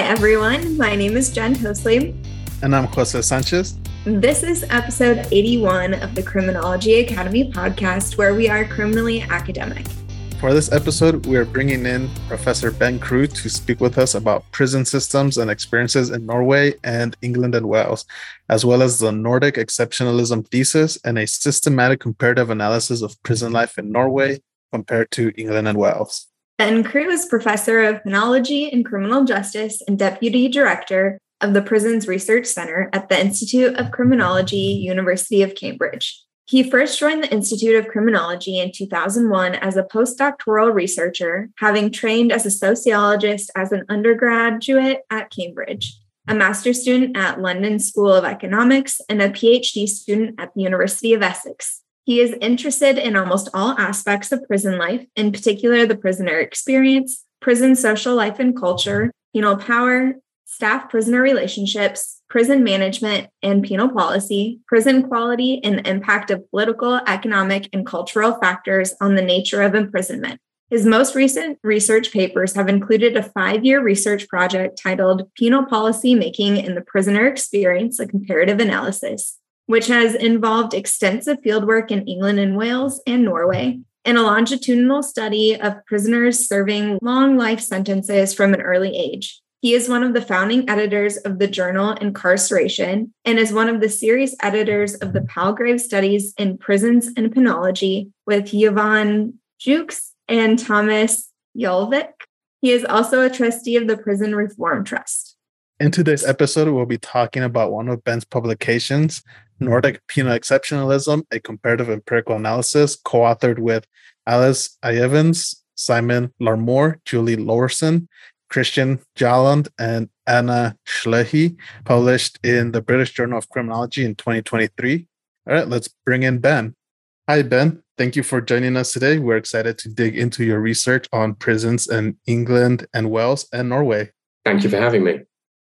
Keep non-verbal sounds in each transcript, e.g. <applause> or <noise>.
Hi, everyone. My name is Jen Tosley. And I'm Jose Sanchez. This is episode 81 of the Criminology Academy podcast, where we are criminally academic. For this episode, we are bringing in Professor Ben Crewe to speak with us about prison systems and experiences in Norway and England and Wales, as well as the Nordic exceptionalism thesis and a systematic comparative analysis of prison life in Norway compared to England and Wales. Ben Crewe is professor of penology and criminal justice and deputy director of the Prisons Research Center at the Institute of Criminology, University of Cambridge. He first joined the Institute of Criminology in 2001 as a postdoctoral researcher, having trained as a sociologist as an undergraduate at Cambridge, a master's student at London School of Economics, and a PhD student at the University of Essex. He is interested in almost all aspects of prison life, in particular the prisoner experience, prison social life and culture, penal power, staff prisoner relationships, prison management and penal policy, prison quality, and the impact of political, economic, and cultural factors on the nature of imprisonment. His most recent research papers have included a five year research project titled Penal Policy Making in the Prisoner Experience, a Comparative Analysis, which has involved extensive fieldwork in England and Wales and Norway, and a longitudinal study of prisoners serving long life sentences from an early age. He is one of the founding editors of the journal Incarceration and is one of the series editors of the Palgrave Studies in Prisons and Penology with Yvonne Jewkes and Thomas Ugelvik. He is also a trustee of the Prison Reform Trust. In today's episode, we'll be talking about one of Ben's publications, Nordic Penal Exceptionalism, a comparative empirical analysis, co authored with Alice Ievins, Simon Larmour, Julie Laursen, Kristian Mjåland and Anna Schliehe, published in the British Journal of Criminology in 2023. All right, let's bring in Ben. Hi, Ben. Thank you for joining us today. We're excited to dig into your research on prisons in England and Wales and Norway. Thank you for having me.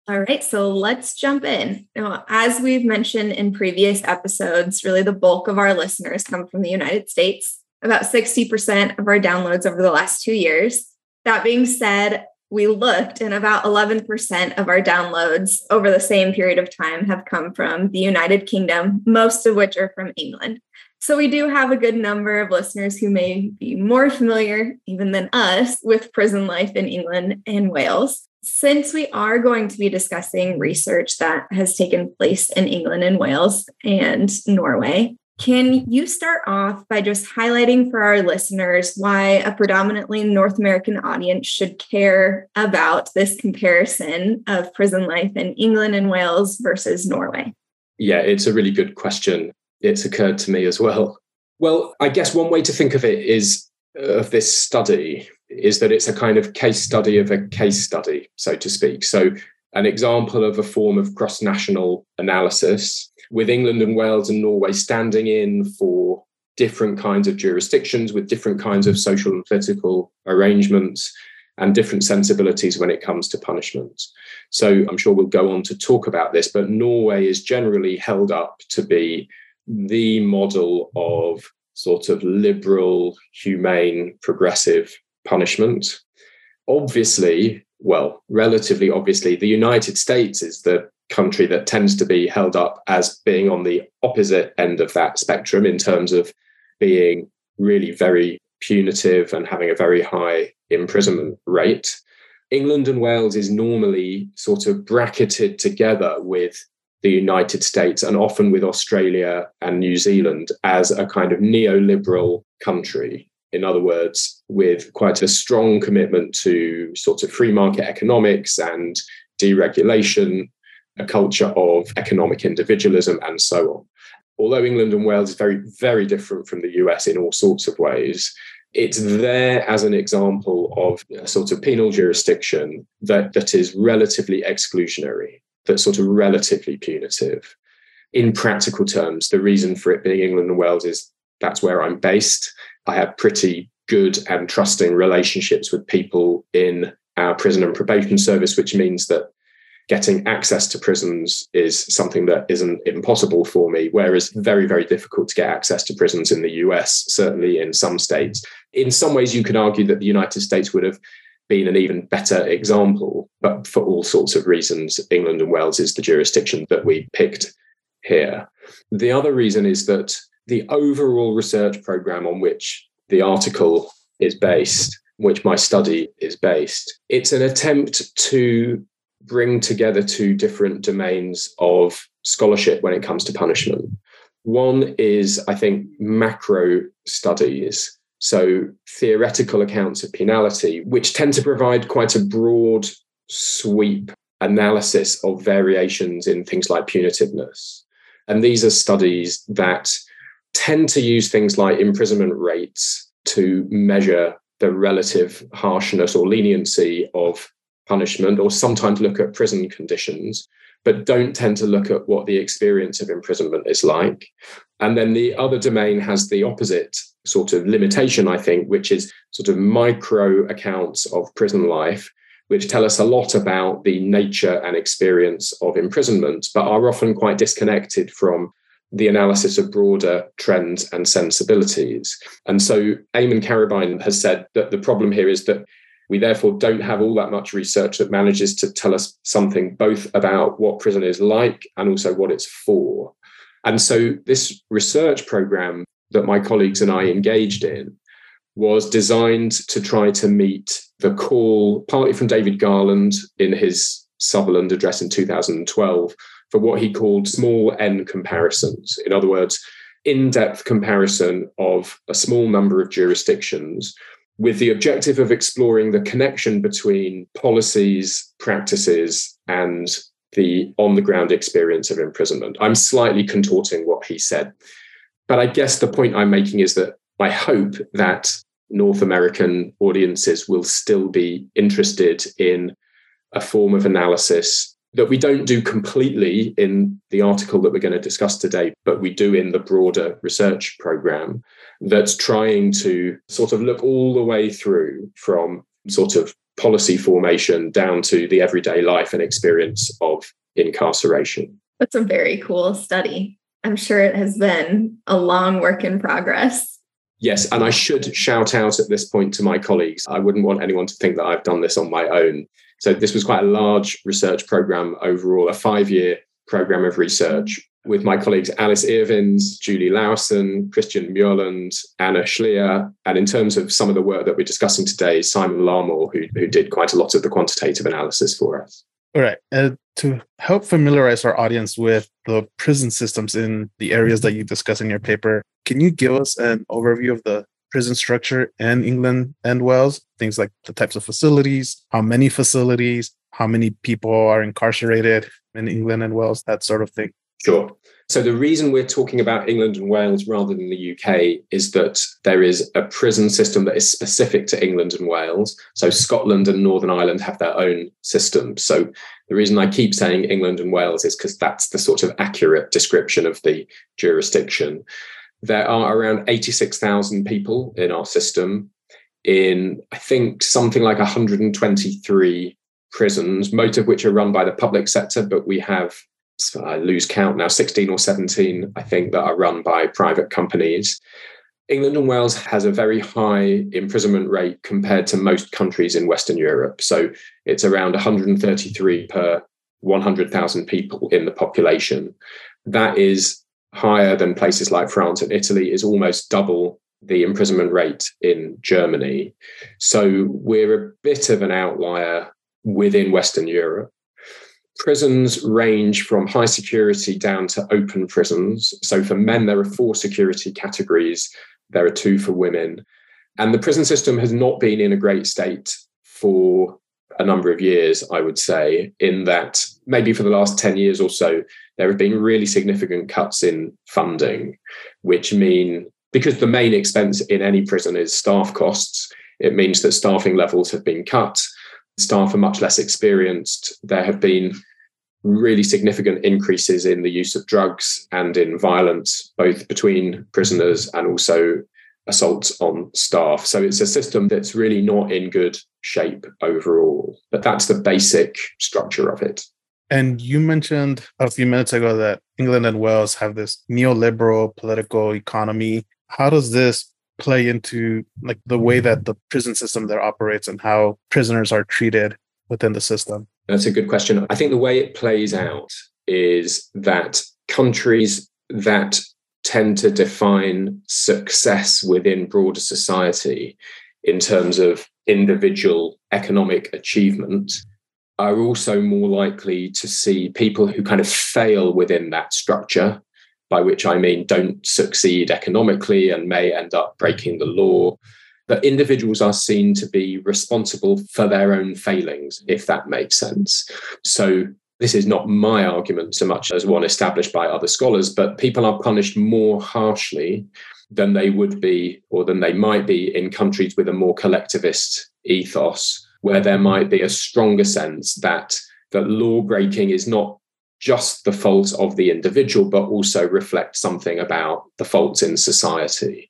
All right, so let's jump in. Now, as we've mentioned in previous episodes, really the bulk of our listeners come from the United States, about 60% of our downloads over the last two years. That being said, we looked and about 11% of our downloads over the same period of time have come from the United Kingdom, most of which are from England. So we do have a good number of listeners who may be more familiar, even than us, with prison life in England and Wales. Since we are going to be discussing research that has taken place in England and Wales and Norway, can you start off by just highlighting for our listeners why a predominantly North American audience should care about this comparison of prison life in England and Wales versus Norway? Yeah, it's a really good question. It's occurred to me as well. Well, I guess one way to think of it is uh, of this study is that it's a kind of case study of a case study, so to speak. So, an example of a form of cross national analysis with England and Wales and Norway standing in for different kinds of jurisdictions with different kinds of social and political arrangements and different sensibilities when it comes to punishment. So I'm sure we'll go on to talk about this, but Norway is generally held up to be the model of sort of liberal, humane, progressive punishment. Obviously, well, relatively obviously, the United States is the country that tends to be held up as being on the opposite end of that spectrum in terms of being really very punitive and having a very high imprisonment rate. England and Wales is normally sort of bracketed together with the United States and often with Australia and New Zealand as a kind of neoliberal country. In other words, with quite a strong commitment to sort of free market economics and deregulation a culture of economic individualism, and so on. Although England and Wales is very, very different from the US in all sorts of ways, it's there as an example of a sort of penal jurisdiction that, that is relatively exclusionary, that's sort of relatively punitive. In practical terms, the reason for it being England and Wales is that's where I'm based. I have pretty good and trusting relationships with people in our prison and probation service, which means that getting access to prisons is something that isn't impossible for me, whereas very, very difficult to get access to prisons in the US, certainly in some states. In some ways, you can argue that the United States would have been an even better example. But for all sorts of reasons, England and Wales is the jurisdiction that we picked here. The other reason is that the overall research program on which the article is based, which my study is based, it's an attempt to bring together two different domains of scholarship when it comes to punishment. One is, I think, macro studies, so theoretical accounts of penality, which tend to provide quite a broad sweep analysis of variations in things like punitiveness. And these are studies that tend to use things like imprisonment rates to measure the relative harshness or leniency of punishment, or sometimes look at prison conditions, but don't tend to look at what the experience of imprisonment is like. And then the other domain has the opposite sort of limitation, I think, which is sort of micro accounts of prison life, which tell us a lot about the nature and experience of imprisonment, but are often quite disconnected from the analysis of broader trends and sensibilities. And so Eamonn Carrabine has said that the problem here is that we therefore don't have all that much research that manages to tell us something both about what prison is like and also what it's for. And so this research program that my colleagues and I engaged in was designed to try to meet the call, partly from David Garland in his Sutherland address in 2012, for what he called small n comparisons. In other words, in depth comparison of a small number of jurisdictions with the objective of exploring the connection between policies, practices, and the on the ground experience of imprisonment. I'm slightly contorting what he said. But I guess the point I'm making is that I hope that North American audiences will still be interested in a form of analysis that we don't do completely in the article that we're going to discuss today, but we do in the broader research program that's trying to sort of look all the way through from sort of policy formation down to the everyday life and experience of incarceration. That's a very cool study. I'm sure it has been a long work in progress. Yes, and I should shout out at this point to my colleagues. I wouldn't want anyone to think that I've done this on my own. So this was quite a large research program overall, a five year program of research with my colleagues Alice Ievins, Julie Laursen, Kristian Mjåland, Anna Schliehe. And in terms of some of the work that we're discussing today, Simon Larmour, who, who did quite a lot of the quantitative analysis for us. All right. Uh, to help familiarize our audience with the prison systems in the areas that you discuss in your paper, can you give us an overview of the prison structure in England and Wales, things like the types of facilities, how many facilities, how many people are incarcerated in England and Wales, that sort of thing. Sure. So the reason we're talking about England and Wales rather than the UK is that there is a prison system that is specific to England and Wales. So Scotland and Northern Ireland have their own system. So the reason I keep saying England and Wales is because that's the sort of accurate description of the jurisdiction. There are around 86,000 people in our system in, I think, something like 123 prisons, most of which are run by the public sector, but we have, I lose count now, 16 or 17, I think, that are run by private companies. England and Wales has a very high imprisonment rate compared to most countries in Western Europe. So it's around 133 per 100,000 people in the population. That is higher than places like France and Italy, is almost double the imprisonment rate in Germany. So we're a bit of an outlier within Western Europe. Prisons range from high security down to open prisons. So for men, there are four security categories, there are two for women. And the prison system has not been in a great state for a number of years, I would say, in that maybe for the last 10 years or so, there have been really significant cuts in funding, which mean because the main expense in any prison is staff costs, it means that staffing levels have been cut. Staff are much less experienced. There have been really significant increases in the use of drugs and in violence, both between prisoners and also assaults on staff. So it's a system that's really not in good shape overall. But that's the basic structure of it. And you mentioned a few minutes ago that England and Wales have this neoliberal political economy. How does this play into like the way that the prison system there operates and how prisoners are treated within the system? That's a good question. I think the way it plays out is that countries that tend to define success within broader society in terms of individual economic achievement are also more likely to see people who kind of fail within that structure, by which I mean don't succeed economically and may end up breaking the law. That individuals are seen to be responsible for their own failings, if that makes sense. So, this is not my argument so much as one established by other scholars, but people are punished more harshly than they would be or than they might be in countries with a more collectivist ethos where there might be a stronger sense that that law breaking is not just the fault of the individual, but also reflects something about the faults in society.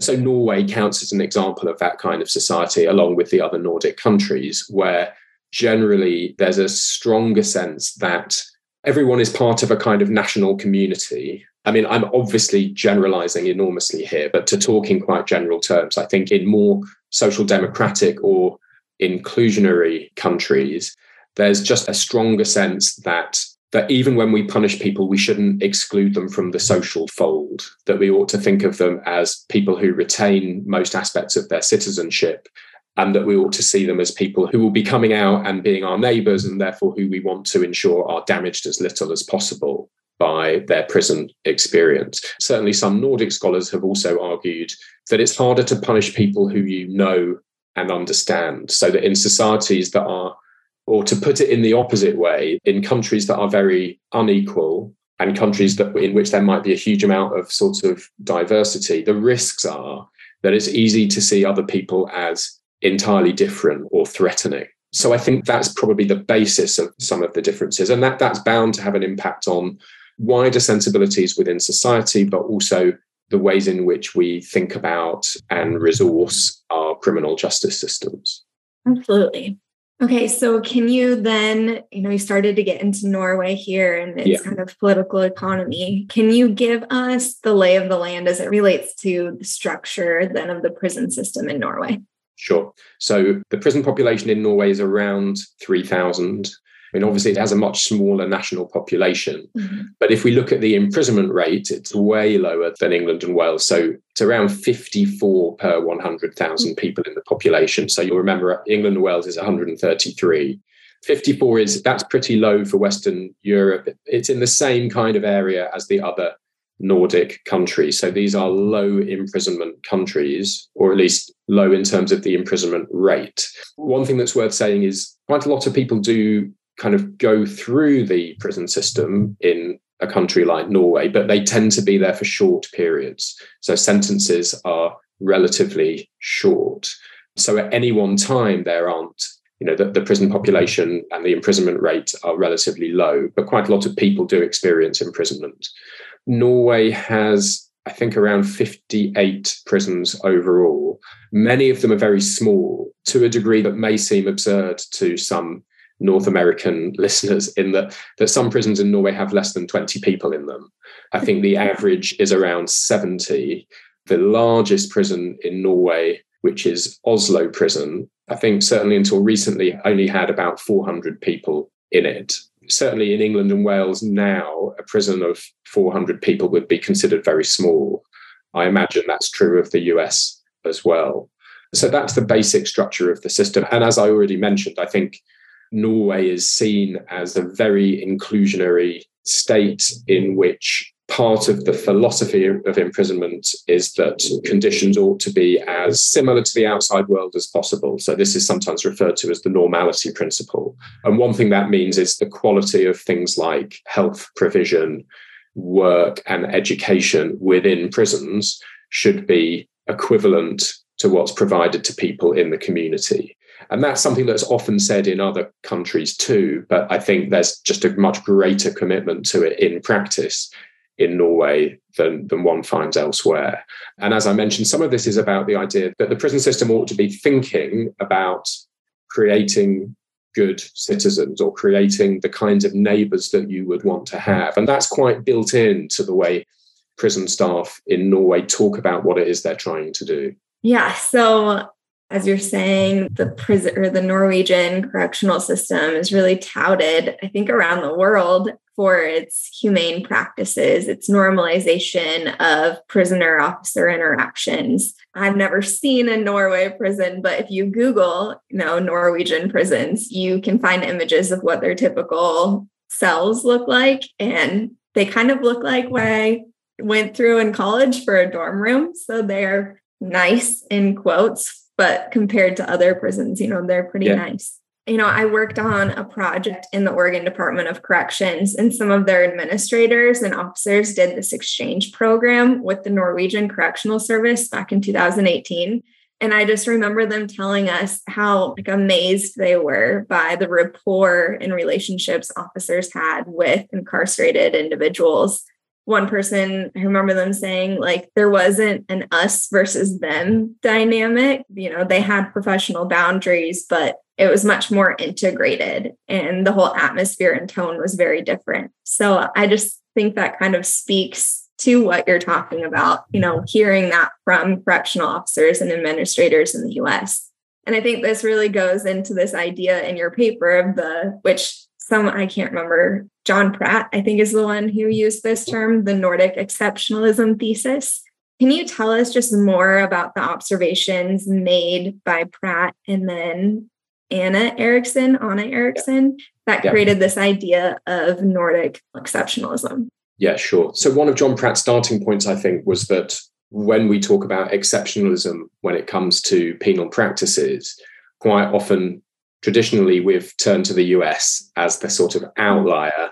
So, Norway counts as an example of that kind of society, along with the other Nordic countries, where generally there's a stronger sense that everyone is part of a kind of national community. I mean, I'm obviously generalizing enormously here, but to talk in quite general terms, I think in more social democratic or inclusionary countries, there's just a stronger sense that that even when we punish people, we shouldn't exclude them from the social fold, that we ought to think of them as people who retain most aspects of their citizenship, and that we ought to see them as people who will be coming out and being our neighbours, and therefore who we want to ensure are damaged as little as possible by their prison experience. Certainly, some Nordic scholars have also argued that it's harder to punish people who you know and understand. So that in societies that are, or to put it in the opposite way, in countries that are very unequal and countries that in which there might be a huge amount of sort of diversity, the risks are that it's easy to see other people as entirely different or threatening. So I think that's probably the basis of some of the differences. And that that's bound to have an impact on wider sensibilities within society, but also the ways in which we think about and resource our criminal justice systems. Absolutely. Okay, so can you then, you know, you started to get into Norway here and its yeah. kind of political economy. Can you give us the lay of the land as it relates to the structure then of the prison system in Norway? Sure. So the prison population in Norway is around 3,000 mean, obviously, it has a much smaller national population. Mm-hmm. But if we look at the imprisonment rate, it's way lower than England and Wales. So it's around 54 per 100,000 mm-hmm. people in the population. So you'll remember England and Wales is 133. 54 is that's pretty low for Western Europe. It's in the same kind of area as the other Nordic countries. So these are low imprisonment countries, or at least low in terms of the imprisonment rate. One thing that's worth saying is quite a lot of people do kind of go through the prison system in a country like Norway, but they tend to be there for short periods. So sentences are relatively short. So at any one time, there aren't, you know, the, the prison population and the imprisonment rate are relatively low, but quite a lot of people do experience imprisonment. Norway has, I think, around 58 prisons overall. Many of them are very small to a degree that may seem absurd to some North American <laughs> listeners in that that some prisons in Norway have less than 20 people in them. I think the <laughs> average is around 70. The largest prison in Norway, which is Oslo prison, I think certainly until recently only had about 400 people in it. Certainly in England and Wales now, a prison of 400 people would be considered very small. I imagine that's true of the US as well. So that's the basic structure of the system. And as I already mentioned, I think Norway is seen as a very inclusionary state in which part of the philosophy of imprisonment is that conditions ought to be as similar to the outside world as possible. So, this is sometimes referred to as the normality principle. And one thing that means is the quality of things like health provision, work, and education within prisons should be equivalent to what's provided to people in the community. And that's something that's often said in other countries too. But I think there's just a much greater commitment to it in practice in Norway than, than one finds elsewhere. And as I mentioned, some of this is about the idea that the prison system ought to be thinking about creating good citizens or creating the kinds of neighbors that you would want to have. And that's quite built into the way prison staff in Norway talk about what it is they're trying to do? Yeah. So as you're saying, the prison or the Norwegian correctional system is really touted, I think, around the world for its humane practices, its normalization of prisoner officer interactions. I've never seen a Norway prison, but if you Google, you know, Norwegian prisons, you can find images of what their typical cells look like. And they kind of look like what I went through in college for a dorm room. So they're nice in quotes but compared to other prisons, you know, they're pretty yeah. nice. You know, I worked on a project in the Oregon Department of Corrections, and some of their administrators and officers did this exchange program with the Norwegian Correctional Service back in 2018. And I just remember them telling us how like amazed they were by the rapport and relationships officers had with incarcerated individuals one person i remember them saying like there wasn't an us versus them dynamic. You know they had professional boundaries but it was much more integrated and the whole atmosphere and tone was very different. So i just think that kind of speaks to what you're talking about you know hearing that from correctional officers and administrators in the us and i think this really goes into this idea in your paper of the which some I can't remember, John Pratt, I think is the one who used this term, the Nordic exceptionalism thesis. Can you tell us just more about the observations made by Pratt and then Anna Eriksson, Anna Eriksson, that yeah. created this idea of Nordic exceptionalism? Yeah, sure. So one of John Pratt's starting points, I think, was that when we talk about exceptionalism when it comes to penal practices, quite often traditionally we've turned to the US as the sort of outlier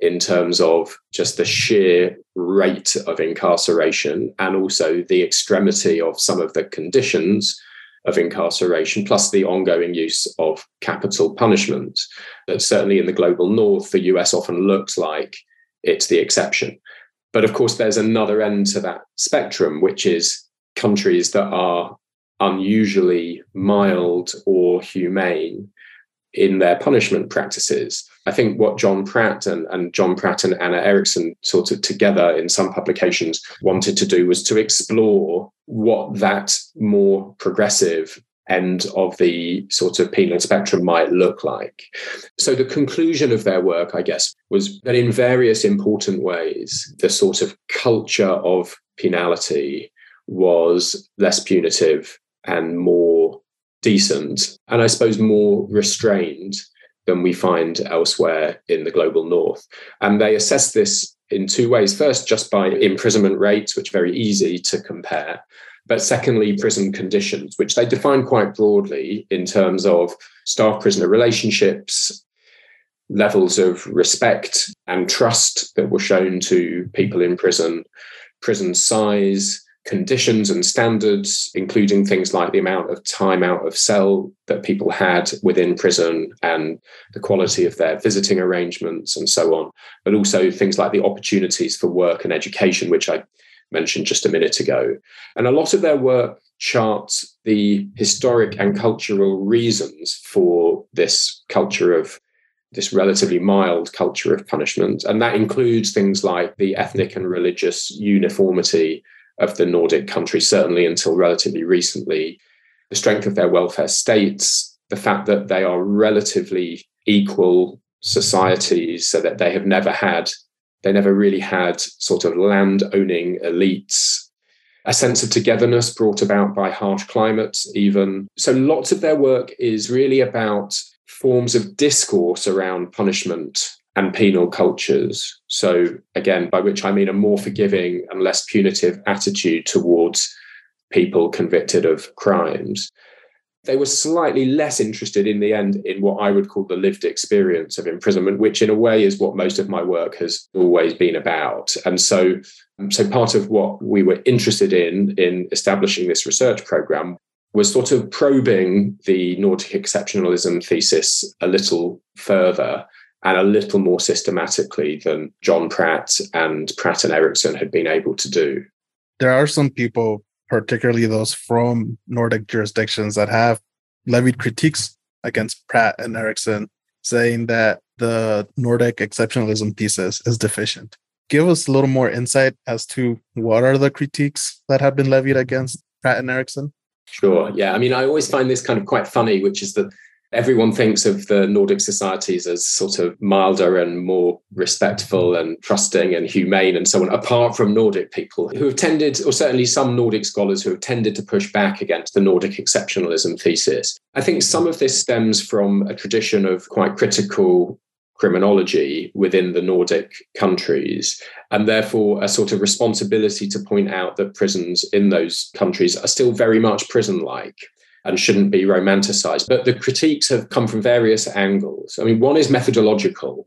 in terms of just the sheer rate of incarceration and also the extremity of some of the conditions of incarceration, plus the ongoing use of capital punishment. That certainly in the global north, the US often looks like it's the exception. But of course, there's another end to that spectrum, which is countries that are unusually mild or humane in their punishment practices. I think what John Pratt and, and John Pratt and Anna Eriksson sort of together in some publications wanted to do was to explore what that more progressive end of the sort of penal spectrum might look like. So the conclusion of their work, I guess, was that in various important ways, the sort of culture of penality was less punitive and more decent and I suppose more restrained than we find elsewhere in the global north. And they assess this in two ways. First, just by imprisonment rates, which are very easy to compare. But secondly, prison conditions, which they define quite broadly in terms of staff prisoner relationships, levels of respect and trust that were shown to people in prison, prison size, conditions and standards, including things like the amount of time out of cell that people had within prison and the quality of their visiting arrangements and so on, but also things like the opportunities for work and education, which I mentioned just a minute ago. And a lot of their work charts the historic and cultural reasons for this culture of this relatively mild culture of punishment. And that includes things like the ethnic and religious uniformity of the Nordic countries, certainly until relatively recently, the strength of their welfare states, the fact that they are relatively equal societies, so that they have never had, they never really had sort of land owning elites. A sense of togetherness brought about by harsh climates, even. So, lots of their work is really about forms of discourse around punishment and penal cultures. So, again, by which I mean a more forgiving and less punitive attitude towards people convicted of crimes. They were slightly less interested in the end in what I would call the lived experience of imprisonment, which in a way is what most of my work has always been about. And so, um, so part of what we were interested in in establishing this research program was sort of probing the Nordic exceptionalism thesis a little further and a little more systematically than John Pratt and Pratt and Eriksson had been able to do. There are some people, particularly those from Nordic jurisdictions, that have levied critiques against Pratt and Eriksson, saying that the Nordic exceptionalism thesis is deficient. give us a little more insight as to what are the critiques that have been levied against Pratt and Eriksson? Sure. Yeah. I mean, I always find this kind of quite funny, which is that everyone thinks of the Nordic societies as sort of milder and more respectful and trusting and humane and so on, apart from Nordic people who have tended, or certainly some Nordic scholars who have tended to push back against the Nordic exceptionalism thesis. I think some of this stems from a tradition of quite critical criminology within the Nordic countries, and therefore a sort of responsibility to point out that prisons in those countries are still very much prison like and shouldn't be romanticized. But the critiques have come from various angles. I mean, one is methodological,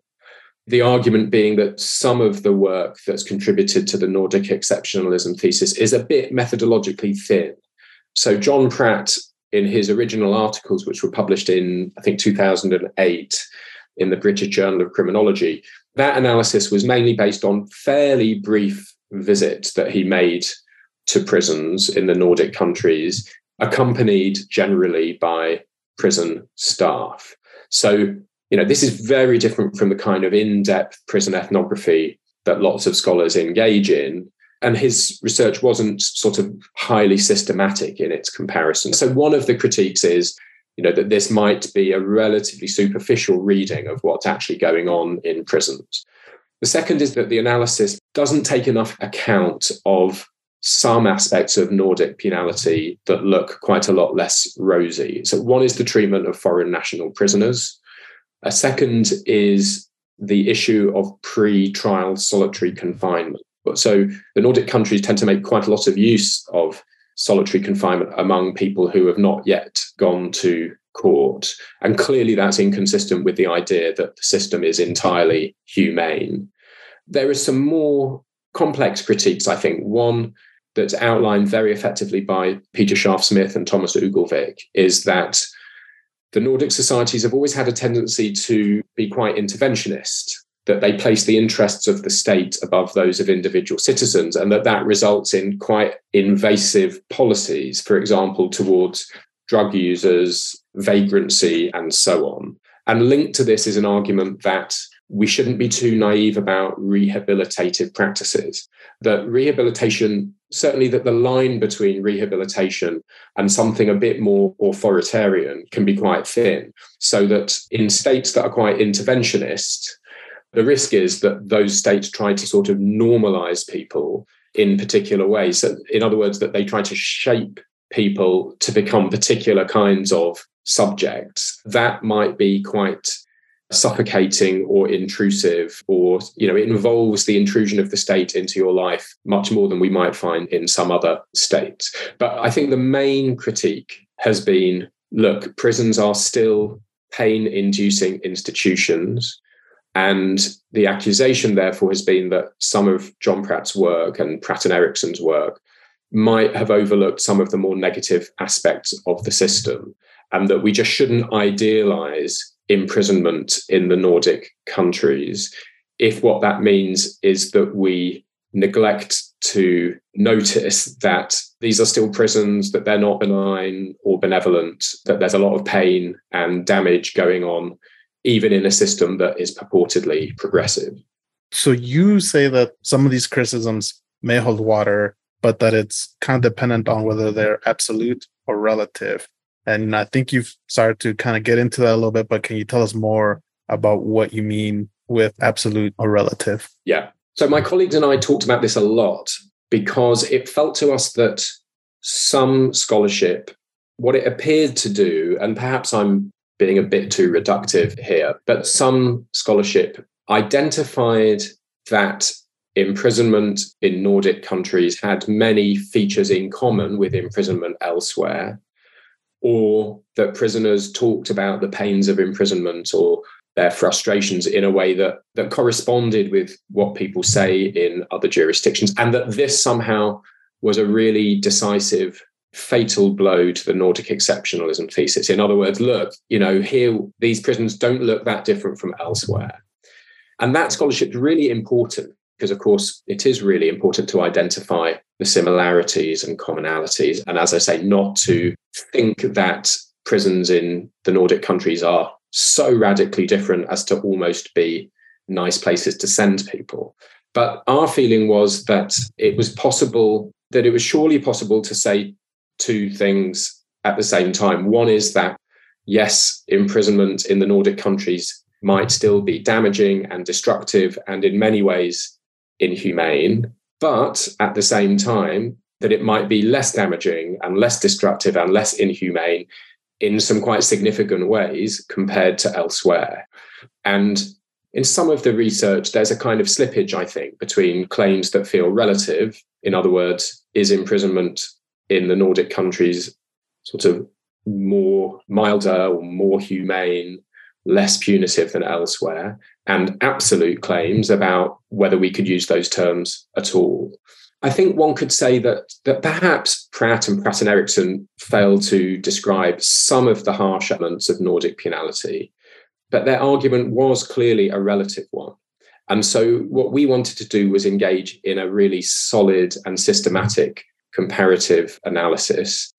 the argument being that some of the work that's contributed to the Nordic exceptionalism thesis is a bit methodologically thin. So, John Pratt, in his original articles, which were published in, I think, 2008 in the British Journal of Criminology, that analysis was mainly based on fairly brief visits that he made to prisons in the Nordic countries accompanied generally by prison staff. So, you know, this is very different from the kind of in depth prison ethnography that lots of scholars engage in. And his research wasn't sort of highly systematic in its comparison. So, one of the critiques is, you know, that this might be a relatively superficial reading of what's actually going on in prisons. The second is that the analysis doesn't take enough account of some aspects of Nordic penality that look quite a lot less rosy. So, one is the treatment of foreign national prisoners. A second is the issue of pre trial solitary confinement. So, the Nordic countries tend to make quite a lot of use of solitary confinement among people who have not yet gone to court. And clearly, that's inconsistent with the idea that the system is entirely humane. There are some more complex critiques, I think. One that's outlined very effectively by Peter Scharff Smith and Thomas Ugelvik is that the Nordic societies have always had a tendency to be quite interventionist, that they place the interests of the state above those of individual citizens, and that that results in quite invasive policies, for example, towards drug users, vagrancy, and so on. And linked to this is an argument that we shouldn't be too naive about rehabilitative practices. That rehabilitation, certainly that the line between rehabilitation and something a bit more authoritarian can be quite thin. So that in states that are quite interventionist, the risk is that those states try to sort of normalize people in particular ways. So in other words, that they try to shape people to become particular kinds of subjects. That might be quite suffocating or intrusive or you know it involves the intrusion of the state into your life much more than we might find in some other states. But i think the main critique has been look prisons are still pain inducing institutions. And the accusation therefore has been that some of john pratt's work and pratt and eriksson's work might have overlooked some of the more negative aspects of the system and that we just shouldn't idealize imprisonment in the Nordic countries, if what that means is that we neglect to notice that these are still prisons, that they're not benign or benevolent, that there's a lot of pain and damage going on, even in a system that is purportedly progressive. So you say that some of these criticisms may hold water, but that it's kind of dependent on whether they're absolute or relative. And I think you've started to kind of get into that a little bit, but can you tell us more about what you mean with absolute or relative? Yeah. So my colleagues and I talked about this a lot because it felt to us that some scholarship, what it appeared to do, and perhaps I'm being a bit too reductive here, but some scholarship identified that imprisonment in Nordic countries had many features in common with imprisonment elsewhere, or that prisoners talked about the pains of imprisonment or their frustrations in a way that that corresponded with what people say in other jurisdictions and that this somehow was a really decisive fatal blow to the nordic exceptionalism thesis. In other words look you know here these prisons don't look that different from elsewhere. And that scholarship is really important because of course it is really important to identify the similarities and commonalities and as i say not to think that prisons in the nordic countries are so radically different as to almost be nice places to send people But our feeling was that it was possible, that it was surely possible to say two things at the same time. One is that, yes, imprisonment in the Nordic countries might still be damaging and destructive and in many ways inhumane, but at the same time, that it might be less damaging and less destructive and less inhumane in some quite significant ways compared to elsewhere. And in some of the research, there's a kind of slippage, I think, between claims that feel relative. In other words, is imprisonment in the Nordic countries sort of more milder or more humane, less punitive than elsewhere, and absolute claims about whether we could use those terms at all. I think one could say that that perhaps Pratt and Pratt and Eriksson failed to describe some of the harsh elements of Nordic penality, but their argument was clearly a relative one. And so what we wanted to do was engage in a really solid and systematic comparative analysis.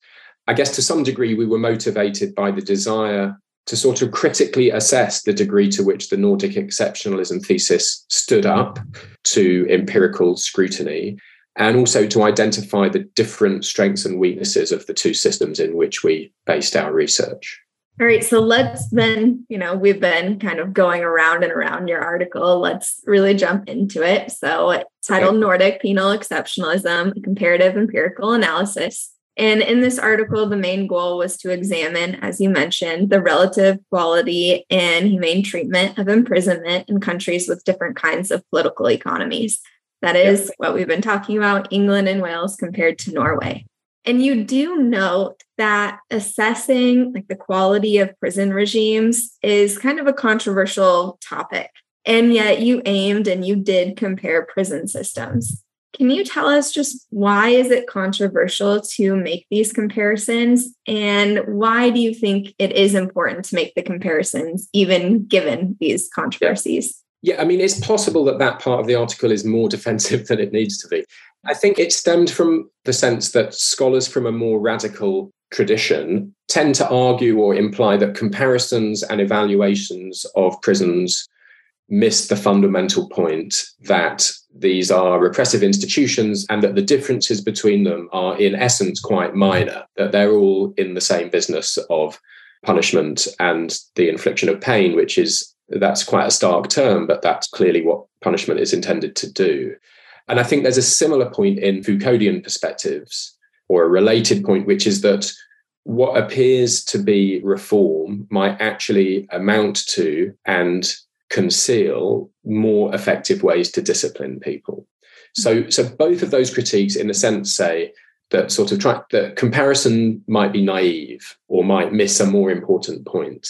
I guess to some degree we were motivated by the desire to sort of critically assess the degree to which the Nordic exceptionalism thesis stood up to empirical scrutiny and also to identify the different strengths and weaknesses of the two systems in which we based our research. All right, so let's then, you know, we've been kind of going around and around your article. Let's really jump into it. So, titled okay. Nordic Penal Exceptionalism Comparative Empirical Analysis. And in this article, the main goal was to examine, as you mentioned, the relative quality and humane treatment of imprisonment in countries with different kinds of political economies. That is what we've been talking about England and Wales compared to Norway. And you do note that assessing like the quality of prison regimes is kind of a controversial topic. And yet you aimed and you did compare prison systems. Can you tell us just why is it controversial to make these comparisons and why do you think it is important to make the comparisons even given these controversies? Yeah, I mean, it's possible that that part of the article is more <laughs> defensive than it needs to be. I think it stemmed from the sense that scholars from a more radical tradition tend to argue or imply that comparisons and evaluations of prisons miss the fundamental point that these are repressive institutions and that the differences between them are, in essence, quite minor, that they're all in the same business of punishment and the infliction of pain, which is that's quite a stark term, but that's clearly what punishment is intended to do. And I think there's a similar point in Foucauldian perspectives, or a related point, which is that what appears to be reform might actually amount to and conceal more effective ways to discipline people. So, so both of those critiques, in a sense, say that sort of try that comparison might be naive or might miss a more important point.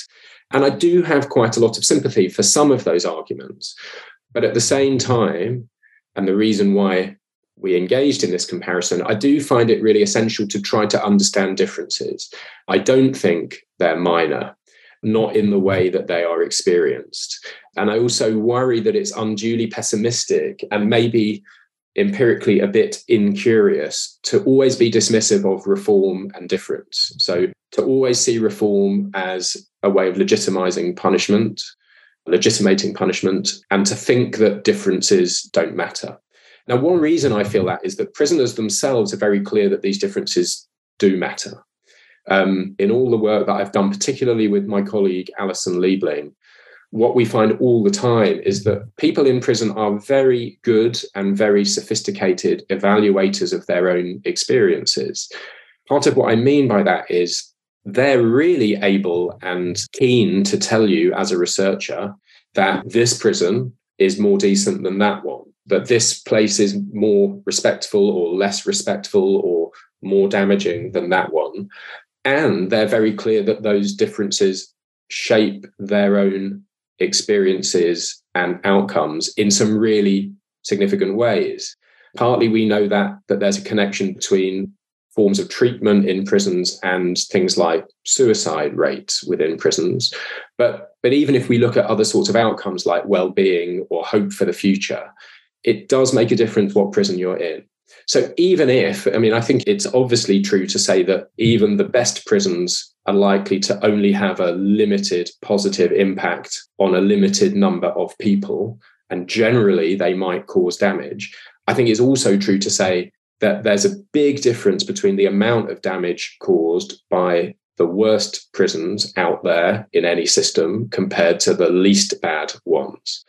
And I do have quite a lot of sympathy for some of those arguments. But at the same time, and the reason why we engaged in this comparison, I do find it really essential to try to understand differences. I don't think they're minor, not in the way that they are experienced. And I also worry that it's unduly pessimistic and maybe empirically a bit incurious to always be dismissive of reform and difference. So to always see reform as a way of legitimizing punishment, legitimating punishment, and to think that differences don't matter. Now, one reason I feel that is that prisoners themselves are very clear that these differences do matter. Um, in all the work that I've done, particularly with my colleague Alison Liebling, what we find all the time is that people in prison are very good and very sophisticated evaluators of their own experiences. Part of what I mean by that is they're really able and keen to tell you as a researcher that this prison is more decent than that one, that this place is more respectful or less respectful or more damaging than that one. And they're very clear that those differences shape their own experiences and outcomes in some really significant ways. Partly we know that that there's a connection between forms of treatment in prisons and things like suicide rates within prisons. But, but even if we look at other sorts of outcomes like well-being or hope for the future, it does make a difference what prison you're in. So even if, I mean, I think it's obviously true to say that even the best prisons are likely to only have a limited positive impact on a limited number of people. and generally they might cause damage. I think it's also true to say that there's a big difference between the amount of damage caused by the worst prisons out there in any system compared to the least bad ones.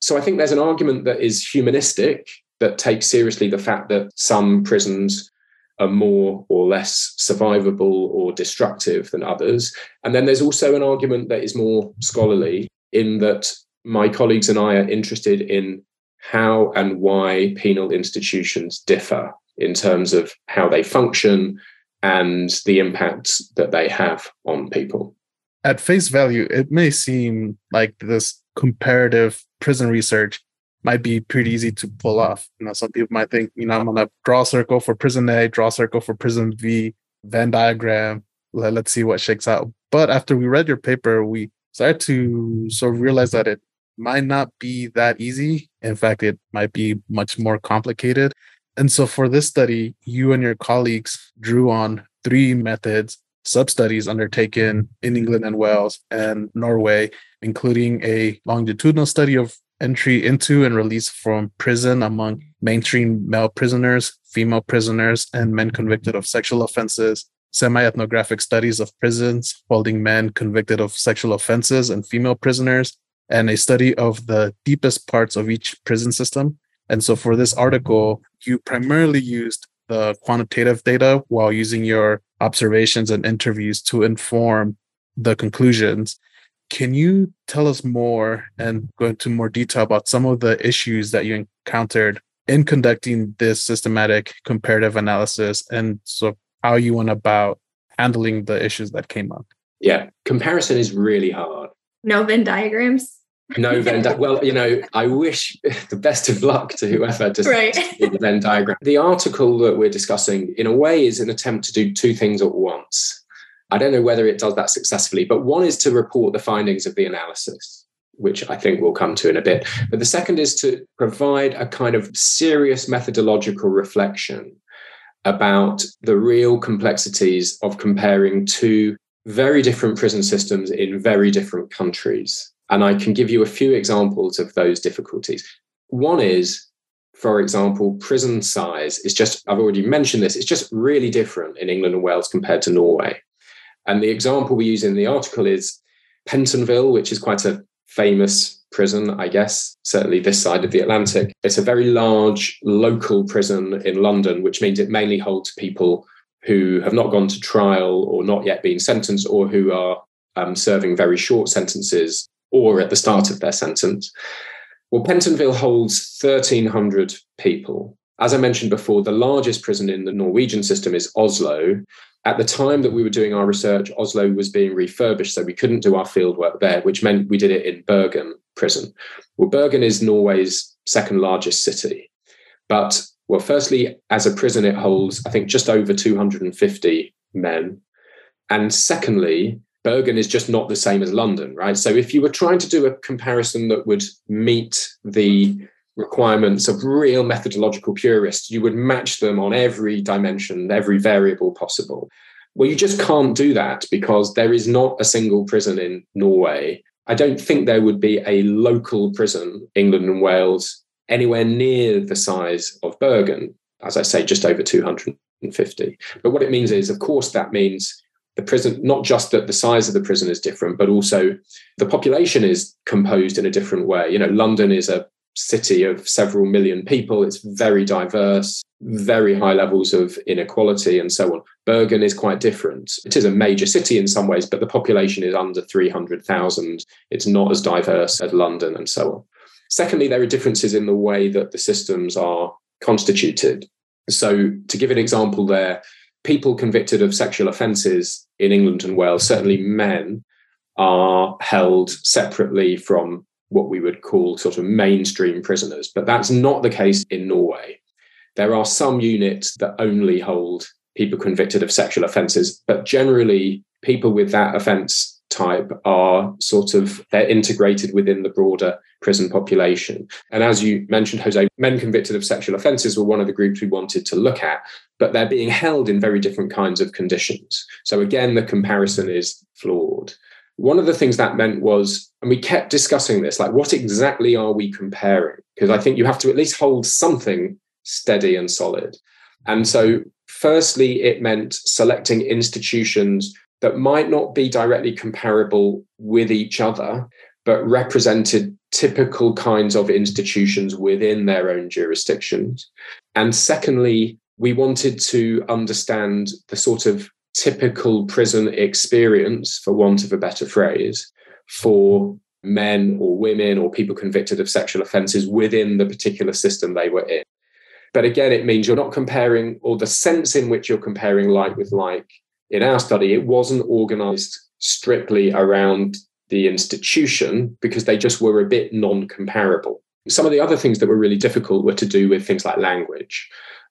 So I think there's an argument that is humanistic that takes seriously the fact that some prisons are more or less survivable or destructive than others. And then there's also an argument that is more scholarly in that my colleagues and I are interested in how and why penal institutions differ in terms of how they function and the impacts that they have on people. At face value, it may seem like this comparative prison research might be pretty easy to pull off. You know, some people might think, you know, I'm gonna draw a circle for prison A, draw a circle for prison V, Venn diagram. Let, let's see what shakes out. But after we read your paper, we started to sort of realize that it might not be that easy. In fact, it might be much more complicated. And so for this study, you and your colleagues drew on three methods, sub studies undertaken in England and Wales and Norway, including a longitudinal study of entry into and release from prison among mainstream male prisoners, female prisoners, and men convicted of sexual offenses, semi ethnographic studies of prisons holding men convicted of sexual offenses and female prisoners, and a study of the deepest parts of each prison system. And so for this article, you primarily used the quantitative data while using your observations and interviews to inform the conclusions. Can you tell us more and go into more detail about some of the issues that you encountered in conducting this systematic comparative analysis and so how you went about handling the issues that came up? Yeah, comparison is really hard. No Venn diagrams. No Venn <laughs> di- Well, you know, I wish <laughs> the best of luck to whoever does Right. <laughs> the Venn diagram. The article that we're discussing, in a way, is an attempt to do two things at once. I don't know whether it does that successfully, but one is to report the findings of the analysis, which I think we'll come to in a bit. But the second is to provide a kind of serious methodological reflection about the real complexities of comparing two very different prison systems in very different countries. And I can give you a few examples of those difficulties. One is, for example, prison size is just, I've already mentioned this, it's just really different in England and Wales compared to Norway. And the example we use in the article is Pentonville, which is quite a famous prison, I guess, certainly this side of the Atlantic. It's a very large local prison in London, which means it mainly holds people who have not gone to trial or not yet been sentenced or who are um, serving very short sentences or at the start of their sentence. Well, Pentonville holds 1,300 people. As I mentioned before, the largest prison in the Norwegian system is Oslo. At the time that we were doing our research, Oslo was being refurbished, so we couldn't do our field work there, which meant we did it in Bergen prison. Well, Bergen is Norway's second largest city. But, well, firstly, as a prison, it holds, I think, just over 250 men. And secondly, Bergen is just not the same as London, right? So if you were trying to do a comparison that would meet the requirements of real methodological purists, you would match them on every dimension, every variable possible. Well, you just can't do that because there is not a single prison in Norway. I don't think there would be a local prison, England and Wales, anywhere near the size of Bergen. As I say, just over 250. But what it means is, of course, that means the prison, not just that the size of the prison is different, but also the population is composed in a different way. You know, London is a city of several million people. It's very diverse, very high levels of inequality, and so on. Bergen is quite different. It is a major city in some ways, but the population is under 300,000. It's not as diverse as London, and so on. Secondly, there are differences in the way that the systems are constituted. So, to give an example there, people convicted of sexual offences in England and Wales, certainly men, are held separately from what we would call sort of mainstream prisoners. But that's not the case in Norway. There are some units that only hold people convicted of sexual offences, but generally, people with that offence type are sort of they're integrated within the broader prison population and as you mentioned jose men convicted of sexual offences were one of the groups we wanted to look at but they're being held in very different kinds of conditions so again the comparison is flawed one of the things that meant was, and we kept discussing this, like, what exactly are we comparing? Because I think you have to at least hold something steady and solid. And so, firstly, it meant selecting institutions that might not be directly comparable with each other, but represented typical kinds of institutions within their own jurisdictions. And secondly, we wanted to understand the sort of typical prison experience, for want of a better phrase, for men or women or people convicted of sexual offences within the particular system they were in. But again, it means you're not comparing, or the sense in which you're comparing like with like in our study, it wasn't organized strictly around the institution because they just were a bit non comparable. Some of the other things that were really difficult were to do with things like language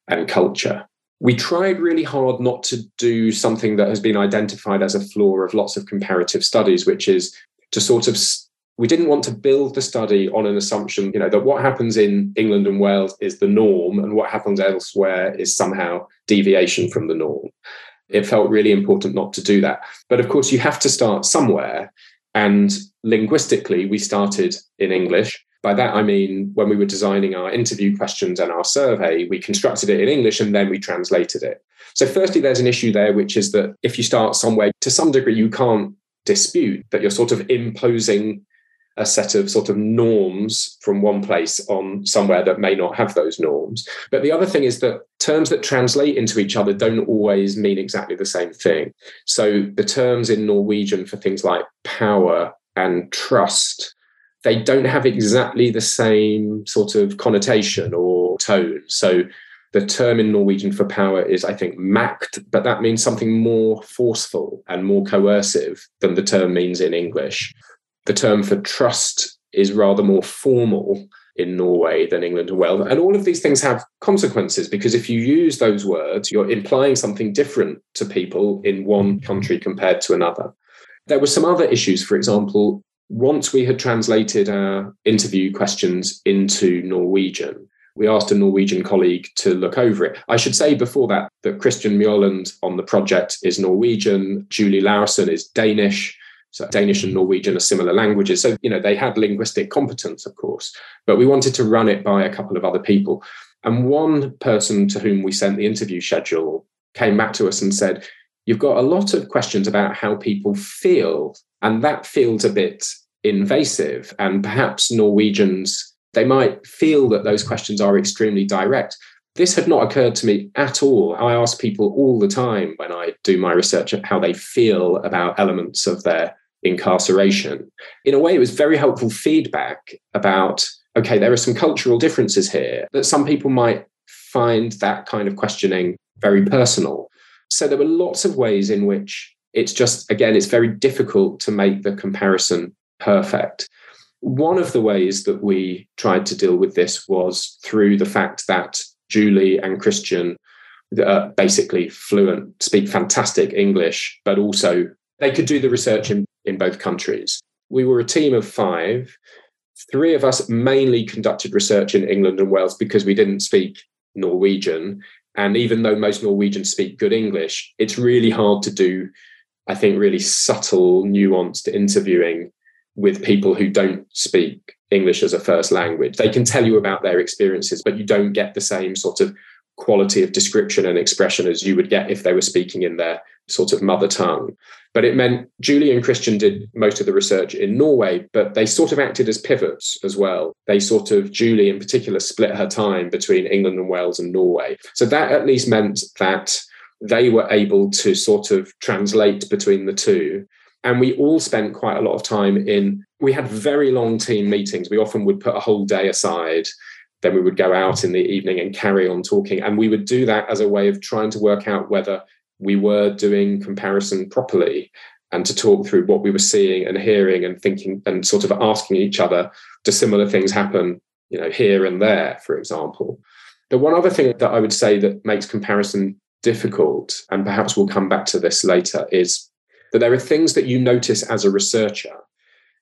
and culture we tried really hard not to do something that has been identified as a flaw of lots of comparative studies, which is to sort of we didn't want to build the study on an assumption, you know, that what happens in England and Wales is the norm and what happens elsewhere is somehow deviation from the norm. It felt really important not to do that. But of course, you have to start somewhere. And linguistically, we started in English. By that, I mean, when we were designing our interview questions and our survey, we constructed it in English and then we translated it. So, firstly, there's an issue there, which is that if you start somewhere, to some degree, you can't dispute that you're sort of imposing a set of sort of norms from one place on somewhere that may not have those norms. But the other thing is that terms that translate into each other don't always mean exactly the same thing. So the terms in Norwegian for things like power and trust they don't have exactly the same sort of connotation or tone. So the term in Norwegian for power is, I think, makt, but that means something more forceful and more coercive than the term means in English. The term for trust is rather more formal in Norway than England and Wales. And all of these things have consequences because if you use those words, you're implying something different to people in one country compared to another. There were some other issues, for example, once we had translated our interview questions into Norwegian, we asked a Norwegian colleague to look over it. I should say before that that Kristian Mjåland on the project is Norwegian, Julie Laursen is Danish. So Danish and Norwegian are similar languages. So, you know, they had linguistic competence, of course, but we wanted to run it by a couple of other people. And one person to whom we sent the interview schedule came back to us and said, You've got a lot of questions about how people feel and that feels a bit invasive. And perhaps Norwegians, they might feel that those questions are extremely direct. This had not occurred to me at all. I ask people all the time when I do my research how they feel about elements of their incarceration. In a way, it was very helpful feedback about okay, there are some cultural differences here that some people might find that kind of questioning very personal. So there were lots of ways in which it's just, again, it's very difficult to make the comparison perfect. One of the ways that we tried to deal with this was through the fact that Julie and Kristian are basically fluent, speak fantastic English, but also they could do the research in, in both countries. We were a team of five. Three of us mainly conducted research in England and Wales because we didn't speak Norwegian. And even though most Norwegians speak good English, it's really hard to do I think, really subtle, nuanced interviewing with people who don't speak English as a first language. They can tell you about their experiences, but you don't get the same sort of quality of description and expression as you would get if they were speaking in their sort of mother tongue. But it meant Julie and Kristian did most of the research in Norway, but they sort of acted as pivots as well. They sort of, Julie in particular, split her time between England and Wales and Norway. So that at least meant that they were able to sort of translate between the two. And we all spent quite a lot of time in, we had very long team meetings. We often would put a whole day aside. Then we would go out in the evening and carry on talking. And we would do that as a way of trying to work out whether we were doing comparison properly and to talk through what we were seeing and hearing and thinking and sort of asking each other, do similar things happen, you know, here and there, for example? The one other thing that I would say that makes comparison difficult, and perhaps we'll come back to this later, is that there are things that you notice as a researcher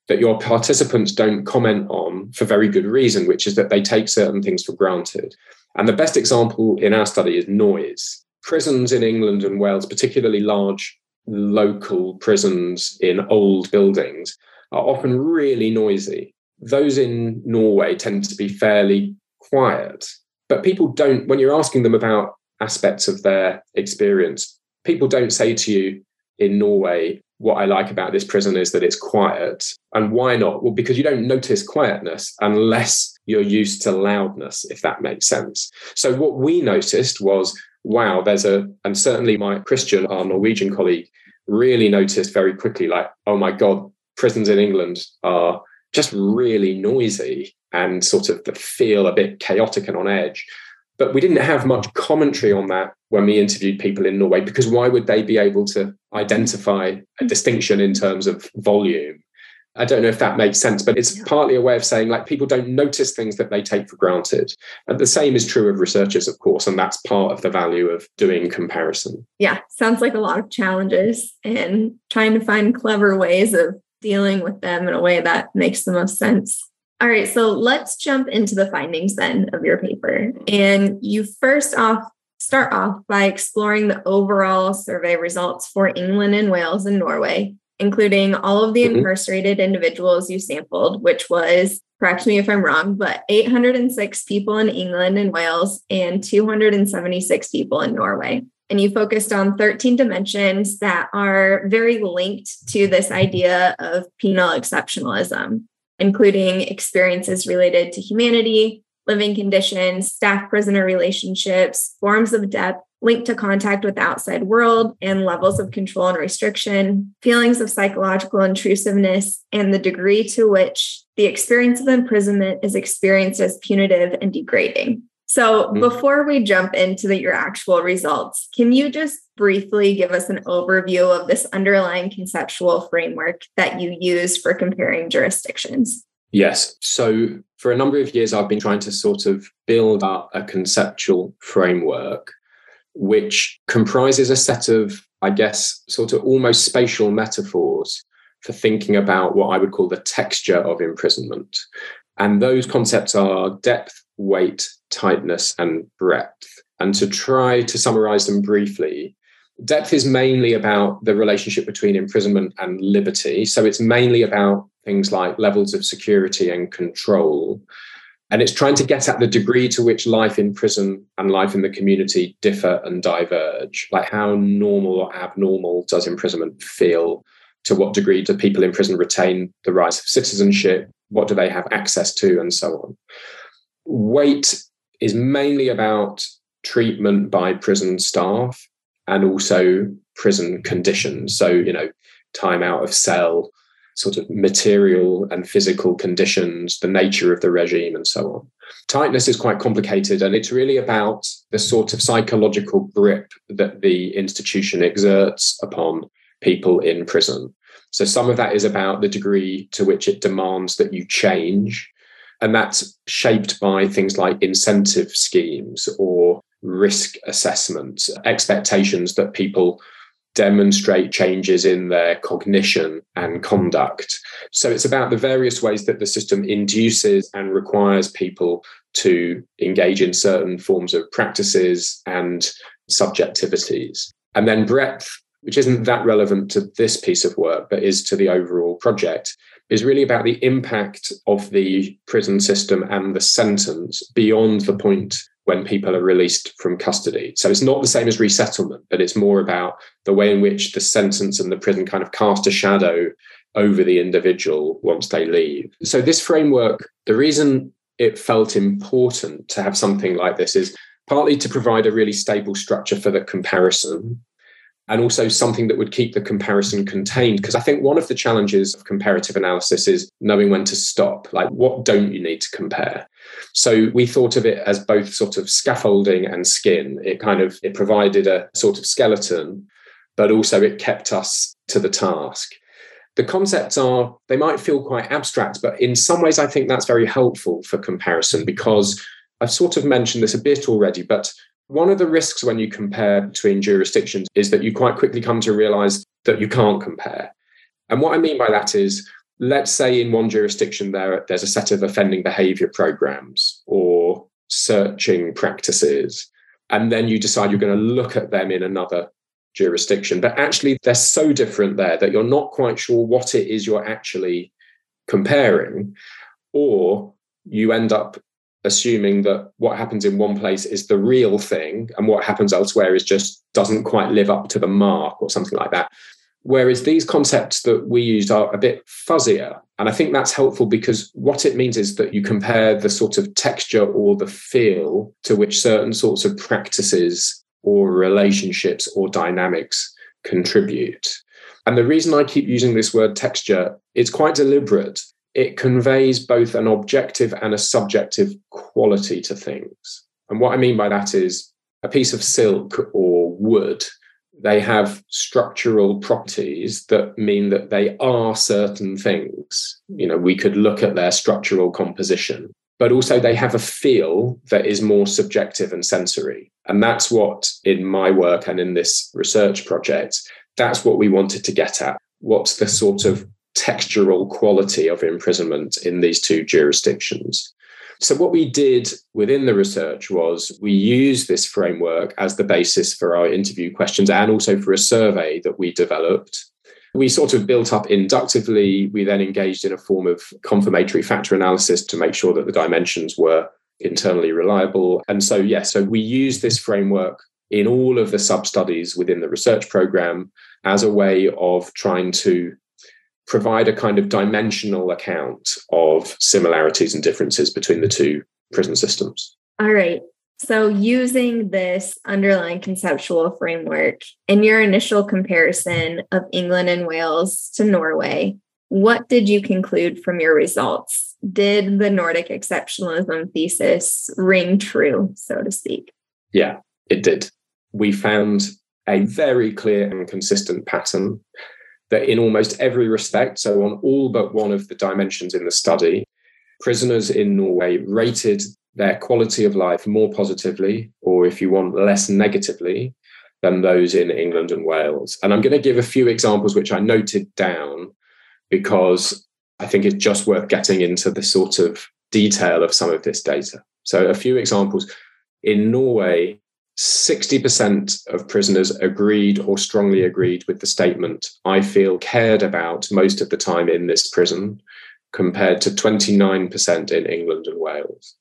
that your participants don't comment on for very good reason, which is that they take certain things for granted. And the best example in our study is noise. Prisons in England and Wales, particularly large local prisons in old buildings are often really noisy. Those in Norway tend to be fairly quiet. But people don't, when you're asking them about aspects of their experience, people don't say to you in Norway, what I like about this prison is that it's quiet. And why not? Well, because you don't notice quietness unless you're used to loudness, if that makes sense. So, what we noticed was wow, there's a, and certainly my Kristian, our Norwegian colleague, really noticed very quickly, like, oh my God, prisons in England are just really noisy and sort of feel a bit chaotic and on edge. But we didn't have much commentary on that when we interviewed people in Norway, because why would they be able to identify a hmm. distinction in terms of volume? I don't know if that makes sense, but it's partly a way of saying like people don't notice things that they take for granted. And the same is true of researchers, of course, and that's part of the value of doing comparison. Yeah, sounds like a lot of challenges and trying to find clever ways of dealing with them in a way that makes the most sense. All right, so let's jump into the findings then of your paper. And you first off start off by exploring the overall survey results for England and Wales and Norway, including all of the mm-hmm. incarcerated individuals you sampled, which was, correct me if I'm wrong, but 806 people in England and Wales and 276 people in Norway. And you focused on 13 dimensions that are very linked to this idea of penal exceptionalism including experiences related to humanity, living conditions, staff prisoner relationships, forms of death linked to contact with the outside world, and levels of control and restriction, feelings of psychological intrusiveness, and the degree to which the experience of imprisonment is experienced as punitive and degrading. So, mm-hmm. before we jump into the, your actual results, can you just briefly give us an overview of this underlying conceptual framework that you use for comparing jurisdictions? Yes. So, for a number of years, I've been trying to sort of build up a conceptual framework which comprises a set of, I guess, sort of almost spatial metaphors for thinking about what I would call the texture of imprisonment. And those concepts are depth, weight, tightness, and breadth. And to try to summarize them briefly, depth is mainly about the relationship between imprisonment and liberty. So it's mainly about things like levels of security and control. And it's trying to get at the degree to which life in prison and life in the community differ and diverge. Like how normal or abnormal does imprisonment feel? To what degree do people in prison retain the rights of citizenship? What do they have access to? And so on. Weight is mainly about treatment by prison staff and also prison conditions. So, you know, time out of cell, sort of material and physical conditions, the nature of the regime, and so on. Tightness is quite complicated, and it's really about the sort of psychological grip that the institution exerts upon people in prison. So, some of that is about the degree to which it demands that you change. And that's shaped by things like incentive schemes or risk assessments, expectations that people demonstrate changes in their cognition and conduct. So it's about the various ways that the system induces and requires people to engage in certain forms of practices and subjectivities. And then breadth, which isn't that relevant to this piece of work, but is to the overall project, is really about the impact of the prison system and the sentence beyond the point when people are released from custody. So it's not the same as resettlement, but it's more about the way in which the sentence and the prison kind of cast a shadow over the individual once they leave. So this framework, the reason it felt important to have something like this is partly to provide a really stable structure for the comparison and also something that would keep the comparison contained. Because I think one of the challenges of comparative analysis is knowing when to stop. Like, what don't you need to compare? So we thought of it as both sort of scaffolding and skin. It kind of it provided a sort of skeleton, but also it kept us to the task. The concepts are, they might feel quite abstract, but in some ways, I think that's very helpful for comparison because I've sort of mentioned this a bit already, but one of the risks when you compare between jurisdictions is that you quite quickly come to realize that you can't compare. And what I mean by that is, let's say in one jurisdiction there, there's a set of offending behavior programs or searching practices, and then you decide you're going to look at them in another jurisdiction. But actually, they're so different there that you're not quite sure what it is you're actually comparing, or you end up assuming that what happens in one place is the real thing and what happens elsewhere is just doesn't quite live up to the mark or something like that. Whereas these concepts that we used are a bit fuzzier. And I think that's helpful because what it means is that you compare the sort of texture or the feel to which certain sorts of practices or relationships or dynamics contribute. And the reason I keep using this word texture, it's quite deliberate. It conveys both an objective and a subjective quality to things. And what I mean by that is a piece of silk or wood they have structural properties that mean that they are certain things. You know, we could look at their structural composition, but also they have a feel that is more subjective and sensory. And that's what, in my work and in this research project, that's what we wanted to get at. What's the sort of textural quality of imprisonment in these two jurisdictions? So, what we did within the research was we used this framework as the basis for our interview questions and also for a survey that we developed. We sort of built up inductively. We then engaged in a form of confirmatory factor analysis to make sure that the dimensions were internally reliable. And so, yes, yeah, so we used this framework in all of the sub studies within the research program as a way of trying to provide a kind of dimensional account of similarities and differences between the two prison systems. All right. So, using this underlying conceptual framework in your initial comparison of England and Wales to Norway, what did you conclude from your results? Did the Nordic exceptionalism thesis ring true, so to speak? Yeah, it did. We found a very clear and consistent pattern that in almost every respect, so on all but one of the dimensions in the study, prisoners in Norway rated their quality of life more positively, or if you want, less negatively than those in England and Wales. And I'm going to give a few examples which I noted down because I think it's just worth getting into the sort of detail of some of this data. So, a few examples. In Norway, 60% of prisoners agreed or strongly agreed with the statement, I feel cared about most of the time in this prison, compared to 29% in England and Wales.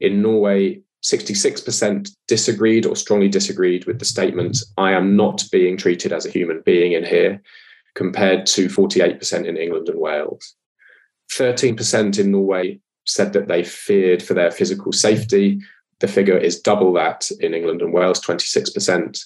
In Norway, 66% disagreed or strongly disagreed with the statement, I am not being treated as a human being in here, compared to 48% in England and Wales. 13% in Norway said that they feared for their physical safety, the figure is double that in England and Wales, 26%.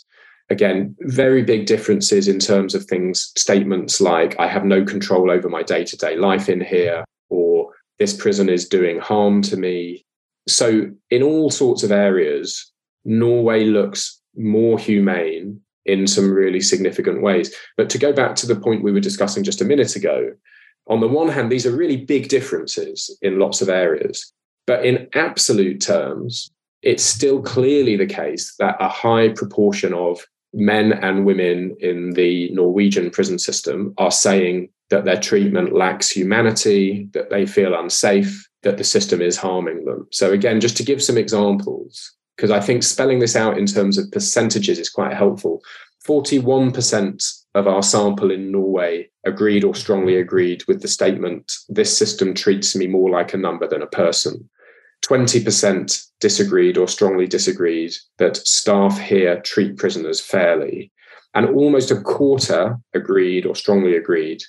Again, very big differences in terms of things, statements like, I have no control over my day to day life in here, or this prison is doing harm to me. So, in all sorts of areas, Norway looks more humane in some really significant ways. But to go back to the point we were discussing just a minute ago, on the one hand, these are really big differences in lots of areas. But in absolute terms, it's still clearly the case that a high proportion of men and women in the Norwegian prison system are saying that their treatment lacks humanity, that they feel unsafe, that the system is harming them. So, again, just to give some examples, because I think spelling this out in terms of percentages is quite helpful. 41% of our sample in Norway agreed or strongly agreed with the statement, This system treats me more like a number than a person. 20% disagreed or strongly disagreed that staff here treat prisoners fairly. And almost a quarter agreed or strongly agreed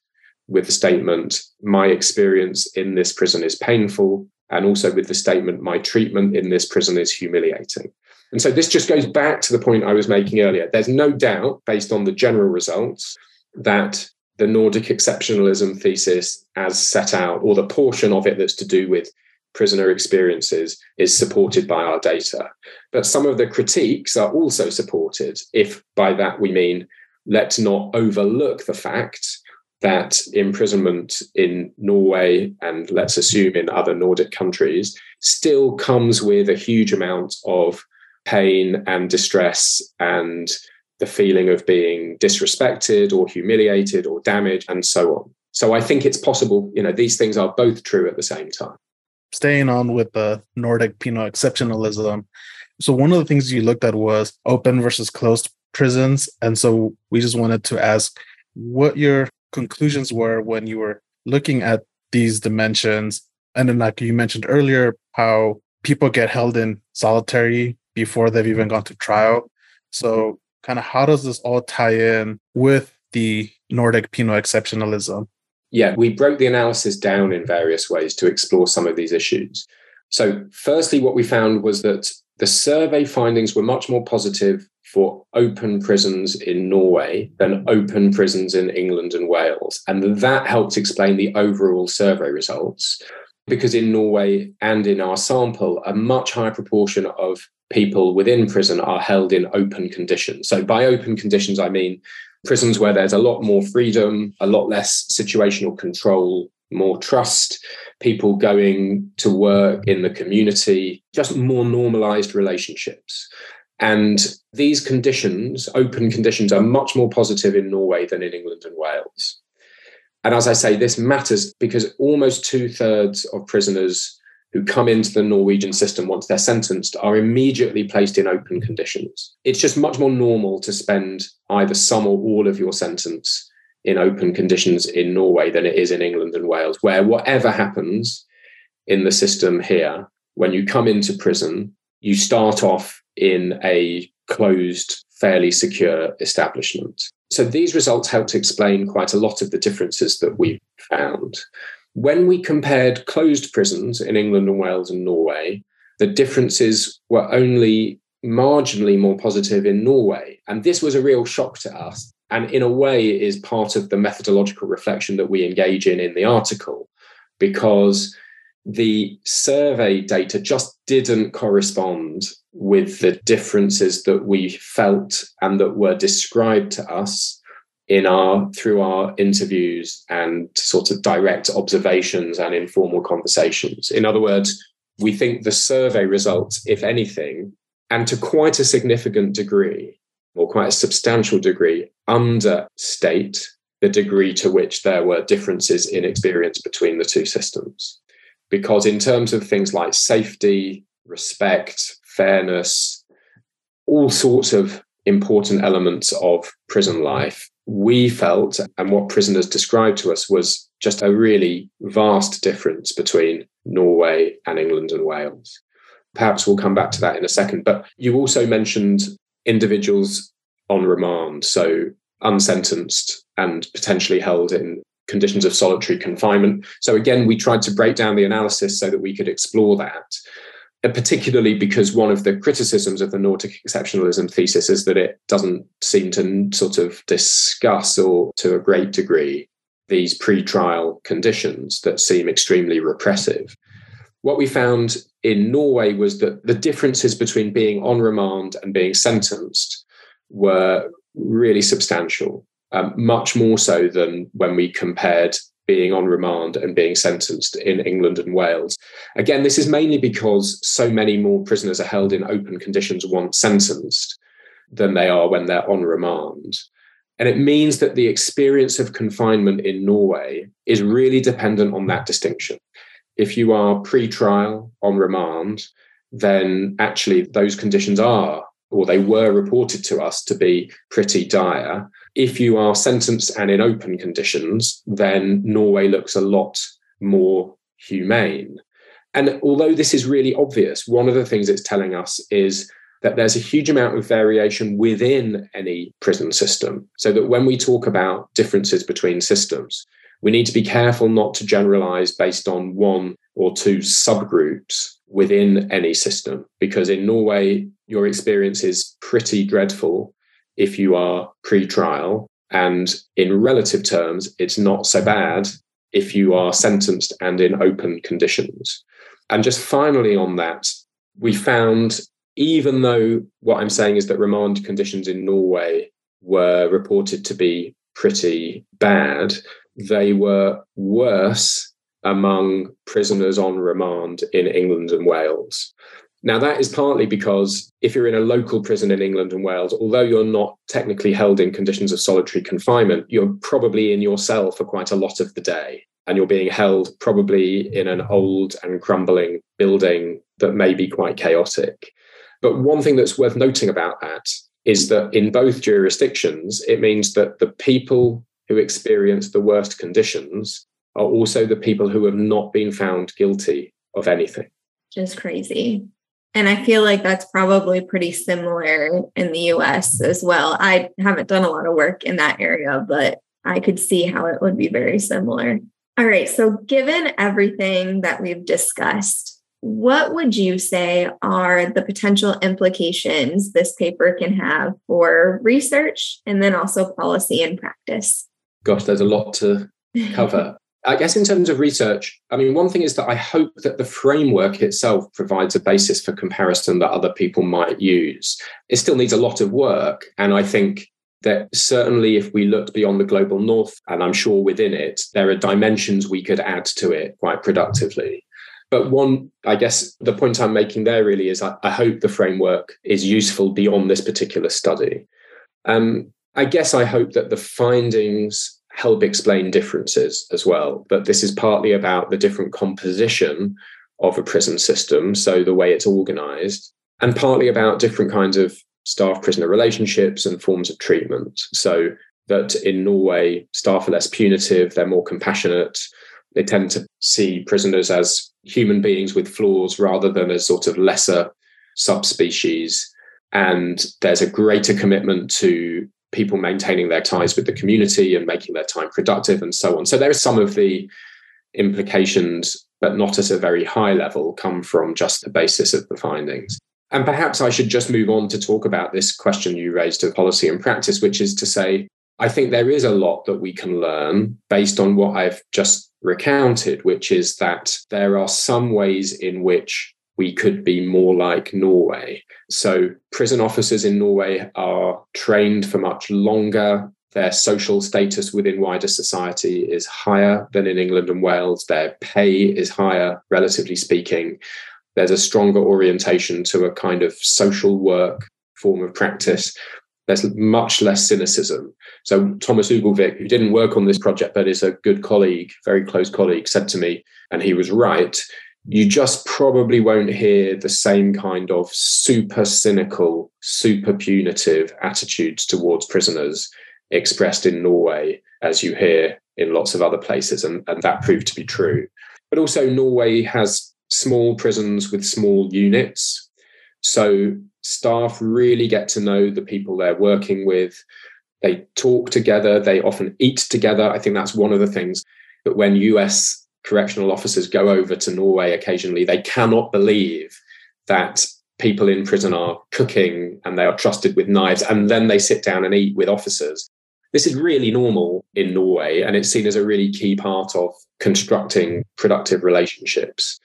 with the statement, my experience in this prison is painful, and also with the statement, my treatment in this prison is humiliating. And so this just goes back to the point I was making earlier. There's no doubt, based on the general results, that the Nordic exceptionalism thesis, as set out, or the portion of it that's to do with prisoner experiences is supported by our data. But some of the critiques are also supported, if by that we mean let's not overlook the fact that imprisonment in Norway and let's assume in other Nordic countries still comes with a huge amount of pain and distress and the feeling of being disrespected or humiliated or damaged and so on. So I think it's possible, you know, these things are both true at the same time staying on with the Nordic penal exceptionalism. So one of the things you looked at was open versus closed prisons. And so we just wanted to ask what your conclusions were when you were looking at these dimensions. And then, like you mentioned earlier, how people get held in solitary before they've even gone to trial. So, kind of, how does this all tie in with the Nordic penal exceptionalism? Yeah, we broke the analysis down in various ways to explore some of these issues. So, firstly, what we found was that the survey findings were much more positive for open prisons in Norway than open prisons in England and Wales. And that helped explain the overall survey results. Because in Norway and in our sample, a much higher proportion of people within prison are held in open conditions. So, by open conditions, I mean prisons where there's a lot more freedom, a lot less situational control, more trust, people going to work in the community, just more normalized relationships. And these conditions, open conditions, are much more positive in Norway than in England and Wales. And as I say, this matters because almost two thirds of prisoners who come into the Norwegian system once they're sentenced are immediately placed in open conditions. It's just much more normal to spend either some or all of your sentence in open conditions in Norway than it is in England and Wales, where whatever happens in the system here, when you come into prison, you start off in a closed, fairly secure establishment. So these results help to explain quite a lot of the differences that we found. When we compared closed prisons in England and Wales and Norway, the differences were only marginally more positive in Norway. And this was a real shock to us. And in a way, is part of the methodological reflection that we engage in in the article, because the survey data just didn't correspond with the differences that we felt and that were described to us in our through our interviews and sort of direct observations and informal conversations. In other words we think the survey results if anything and to quite a significant degree or quite a substantial degree understate the degree to which there were differences in experience between the two systems. Because in terms of things like safety respect fairness all sorts of important elements of prison life we felt and what prisoners described to us was just a really vast difference between Norway and England and Wales. Perhaps we'll come back to that in a second. But you also mentioned individuals on remand, so unsentenced and potentially held in conditions of solitary confinement. So again, we tried to break down the analysis so that we could explore that particularly because one of the criticisms of the Nordic exceptionalism thesis is that it doesn't seem to sort of discuss or to a great degree these pre-trial conditions that seem extremely repressive. What we found in Norway was that the differences between being on remand and being sentenced were really substantial, um, much more so than when we compared being on remand and being sentenced in England and Wales. Again, this is mainly because so many more prisoners are held in open conditions once sentenced than they are when they're on remand. And it means that the experience of confinement in Norway is really dependent on that distinction. If you are pre trial on remand, then actually those conditions are, or they were reported to us to be pretty dire. If you are sentenced and in open conditions, then Norway looks a lot more humane. And although this is really obvious, one of the things it's telling us is that there's a huge amount of variation within any prison system. So that when we talk about differences between systems, we need to be careful not to generalize based on one or two subgroups within any system, because in Norway, your experience is pretty dreadful if you are pre trial. And in relative terms, it's not so bad if you are sentenced and in open conditions. And just finally on that, we found, even though what I'm saying is that remand conditions in Norway were reported to be pretty bad, they were worse among prisoners on remand in England and Wales. Now, that is partly because if you're in a local prison in England and Wales, although you're not technically held in conditions of solitary confinement, you're probably in your cell for quite a lot of the day. And you're being held probably in an old and crumbling building that may be quite chaotic. But one thing that's worth noting about that is that in both jurisdictions, it means that the people who experience the worst conditions are also the people who have not been found guilty of anything. Just crazy. And I feel like that's probably pretty similar in the US as well. I haven't done a lot of work in that area, but I could see how it would be very similar. All right. So, given everything that we've discussed, what would you say are the potential implications this paper can have for research and then also policy and practice? Gosh, there's a lot to cover. <laughs> I guess in terms of research, I mean, one thing is that I hope that the framework itself provides a basis for comparison that other people might use. It still needs a lot of work. And I think that certainly if we looked beyond the global north, and I'm sure within it, there are dimensions we could add to it quite productively. But one, I guess the point I'm making there really is I, I hope the framework is useful beyond this particular study. Um, I guess I hope that the findings help explain differences as well. But this is partly about the different composition of a prison system, so the way it's organized, and partly about different kinds of staff prisoner relationships and forms of treatment. So that in Norway, staff are less punitive, they're more compassionate, they tend to see prisoners as human beings with flaws rather than as sort of lesser subspecies. And there's a greater commitment to people maintaining their ties with the community and making their time productive and so on. So there are some of the implications, but not at a very high level, come from just the basis of the findings. And perhaps I should just move on to talk about this question you raised of policy and practice, which is to say, I think there is a lot that we can learn based on what I've just recounted, which is that there are some ways in which we could be more like Norway. So, prison officers in Norway are trained for much longer. Their social status within wider society is higher than in England and Wales. Their pay is higher, relatively speaking. There's a stronger orientation to a kind of social work form of practice. There's much less cynicism. So, Thomas Ugelvik, who didn't work on this project but is a good colleague, very close colleague, said to me, and he was right you just probably won't hear the same kind of super cynical, super punitive attitudes towards prisoners expressed in Norway as you hear in lots of other places. And, and that proved to be true. But also, Norway has small prisons with small units. So staff really get to know the people they're working with. They talk together, they often eat together. I think that's one of the things that when US correctional officers go over to Norway occasionally, they cannot believe that people in prison are cooking and they are trusted with knives, and then they sit down and eat with officers. This is really normal in Norway, and it's seen as a really key part of constructing productive relationships.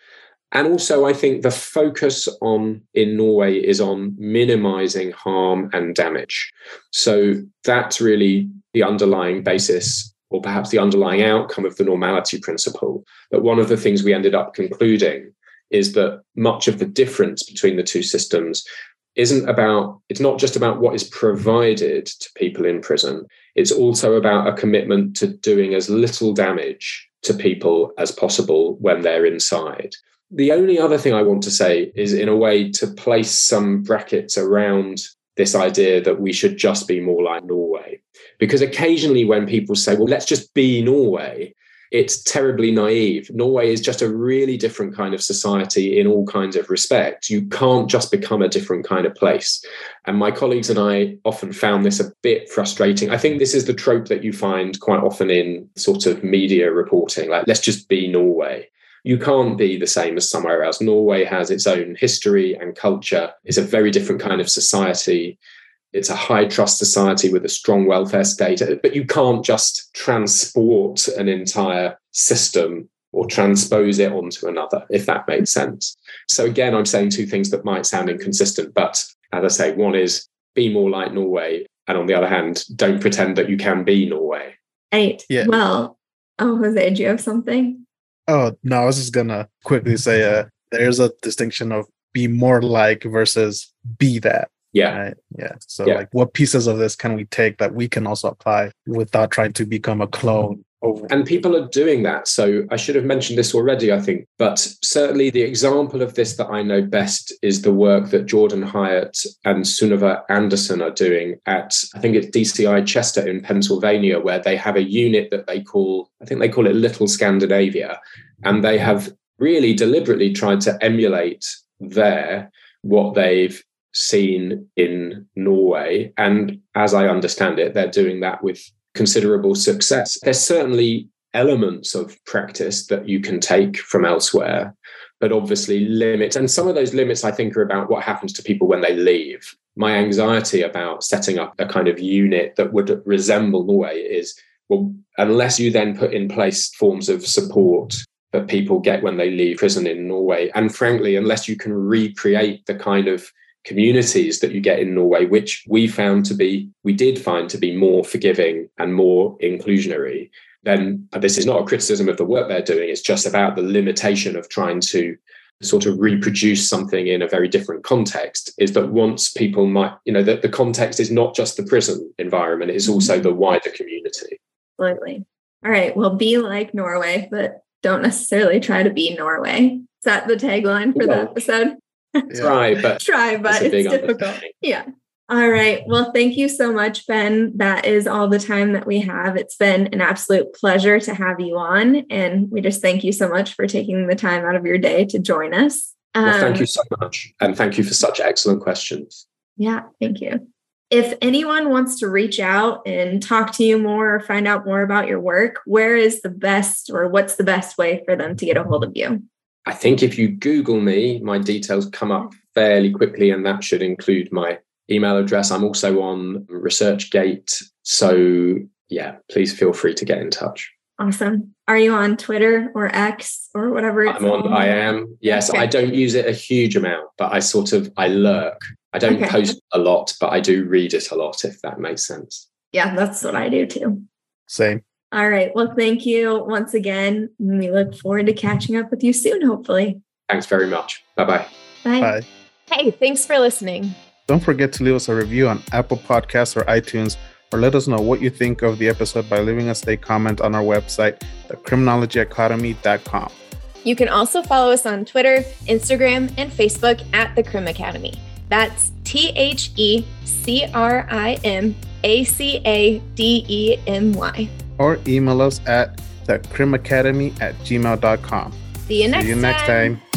And also, I think the focus on in Norway is on minimizing harm and damage. So that's really the underlying basis or perhaps the underlying outcome of the normality principle. But one of the things we ended up concluding is that much of the difference between the two systems isn't about, it's not just about what is provided to people in prison, it's also about a commitment to doing as little damage to people as possible when they're inside. The only other thing I want to say is, in a way, to place some brackets around this idea that we should just be more like Norway. Because occasionally, when people say, well, let's just be Norway, it's terribly naive. Norway is just a really different kind of society in all kinds of respects. You can't just become a different kind of place. And my colleagues and I often found this a bit frustrating. I think this is the trope that you find quite often in sort of media reporting like, let's just be Norway you can't be the same as somewhere else. Norway has its own history and culture. It's a very different kind of society. It's a high trust society with a strong welfare state, but you can't just transport an entire system or transpose it onto another, if that makes sense. So, again, I'm saying two things that might sound inconsistent, but as I say, one is be more like Norway. And on the other hand, don't pretend that you can be Norway. Eight. Yeah. Well, oh, Jose, do you have something? Oh, no, I was just going to quickly say uh, there's a distinction of be more like versus be that. Yeah. Right? Yeah. So, yeah. like, what pieces of this can we take that we can also apply without trying to become a clone. And people are doing that. So I should have mentioned this already, I think. But certainly the example of this that I know best is the work that Jordan Hyatt and Synøve Andersen are doing at, I think it's SCI Chester in Pennsylvania, where they have a unit that they call, I think they call it Little Scandinavia. And they have really deliberately tried to emulate there what they've seen in Norway. And as I understand it, they're doing that with considerable success. There's certainly elements of practice that you can take from elsewhere, but obviously limits. And some of those limits, I think, are about what happens to people when they leave. My anxiety about setting up a kind of unit that would resemble Norway is well, unless you then put in place forms of support that people get when they leave prison in Norway, and frankly, unless you can recreate the kind of communities that you get in Norway, which we found to be, we did find to be more forgiving and more inclusionary, then this is not a criticism of the work they're doing. It's just about the limitation of trying to sort of reproduce something in a very different context is that once people might, you know, that the context is not just the prison environment, it's also mm-hmm. the wider community. Absolutely. All right. Well, be like Norway, but don't necessarily try to be Norway. Is that the tagline for the episode? <laughs> Try, but try, but it's, it's difficult. Yeah. All right. Well, thank you so much, Ben. That is all the time that we have. It's been an absolute pleasure to have you on. And we just thank you so much for taking the time out of your day to join us. Um, well, thank you so much. And thank you for such excellent questions. Yeah, thank you. If anyone wants to reach out and talk to you more or find out more about your work, where is the best or what's the best way for them to get a hold of you? I think if you Google me, my details come up fairly quickly, and that should include my email address. I'm also on ResearchGate. So, yeah, please feel free to get in touch. Awesome. Are you on Twitter or X or whatever? I'm on. I am. Yes, okay. I don't use it a huge amount, but I sort of I lurk. I don't okay. post a lot, but I do read it a lot. If that makes sense. Yeah, that's what I do too. Same. All right. Well, thank you once again. We look forward to catching up with you soon, hopefully. Thanks very much. Bye-bye. Bye. Bye. Hey, thanks for listening. Don't forget to leave us a review on Apple Podcasts or iTunes, or let us know what you think of the episode by leaving us a comment on our website, thecriminologyacademy.com. You can also follow us on Twitter, Instagram, and Facebook at The Crim Academy. That's T H E C R I M A C A D E M Y or email us at thecrimacademy at gmail.com. See you next, See you next time. time.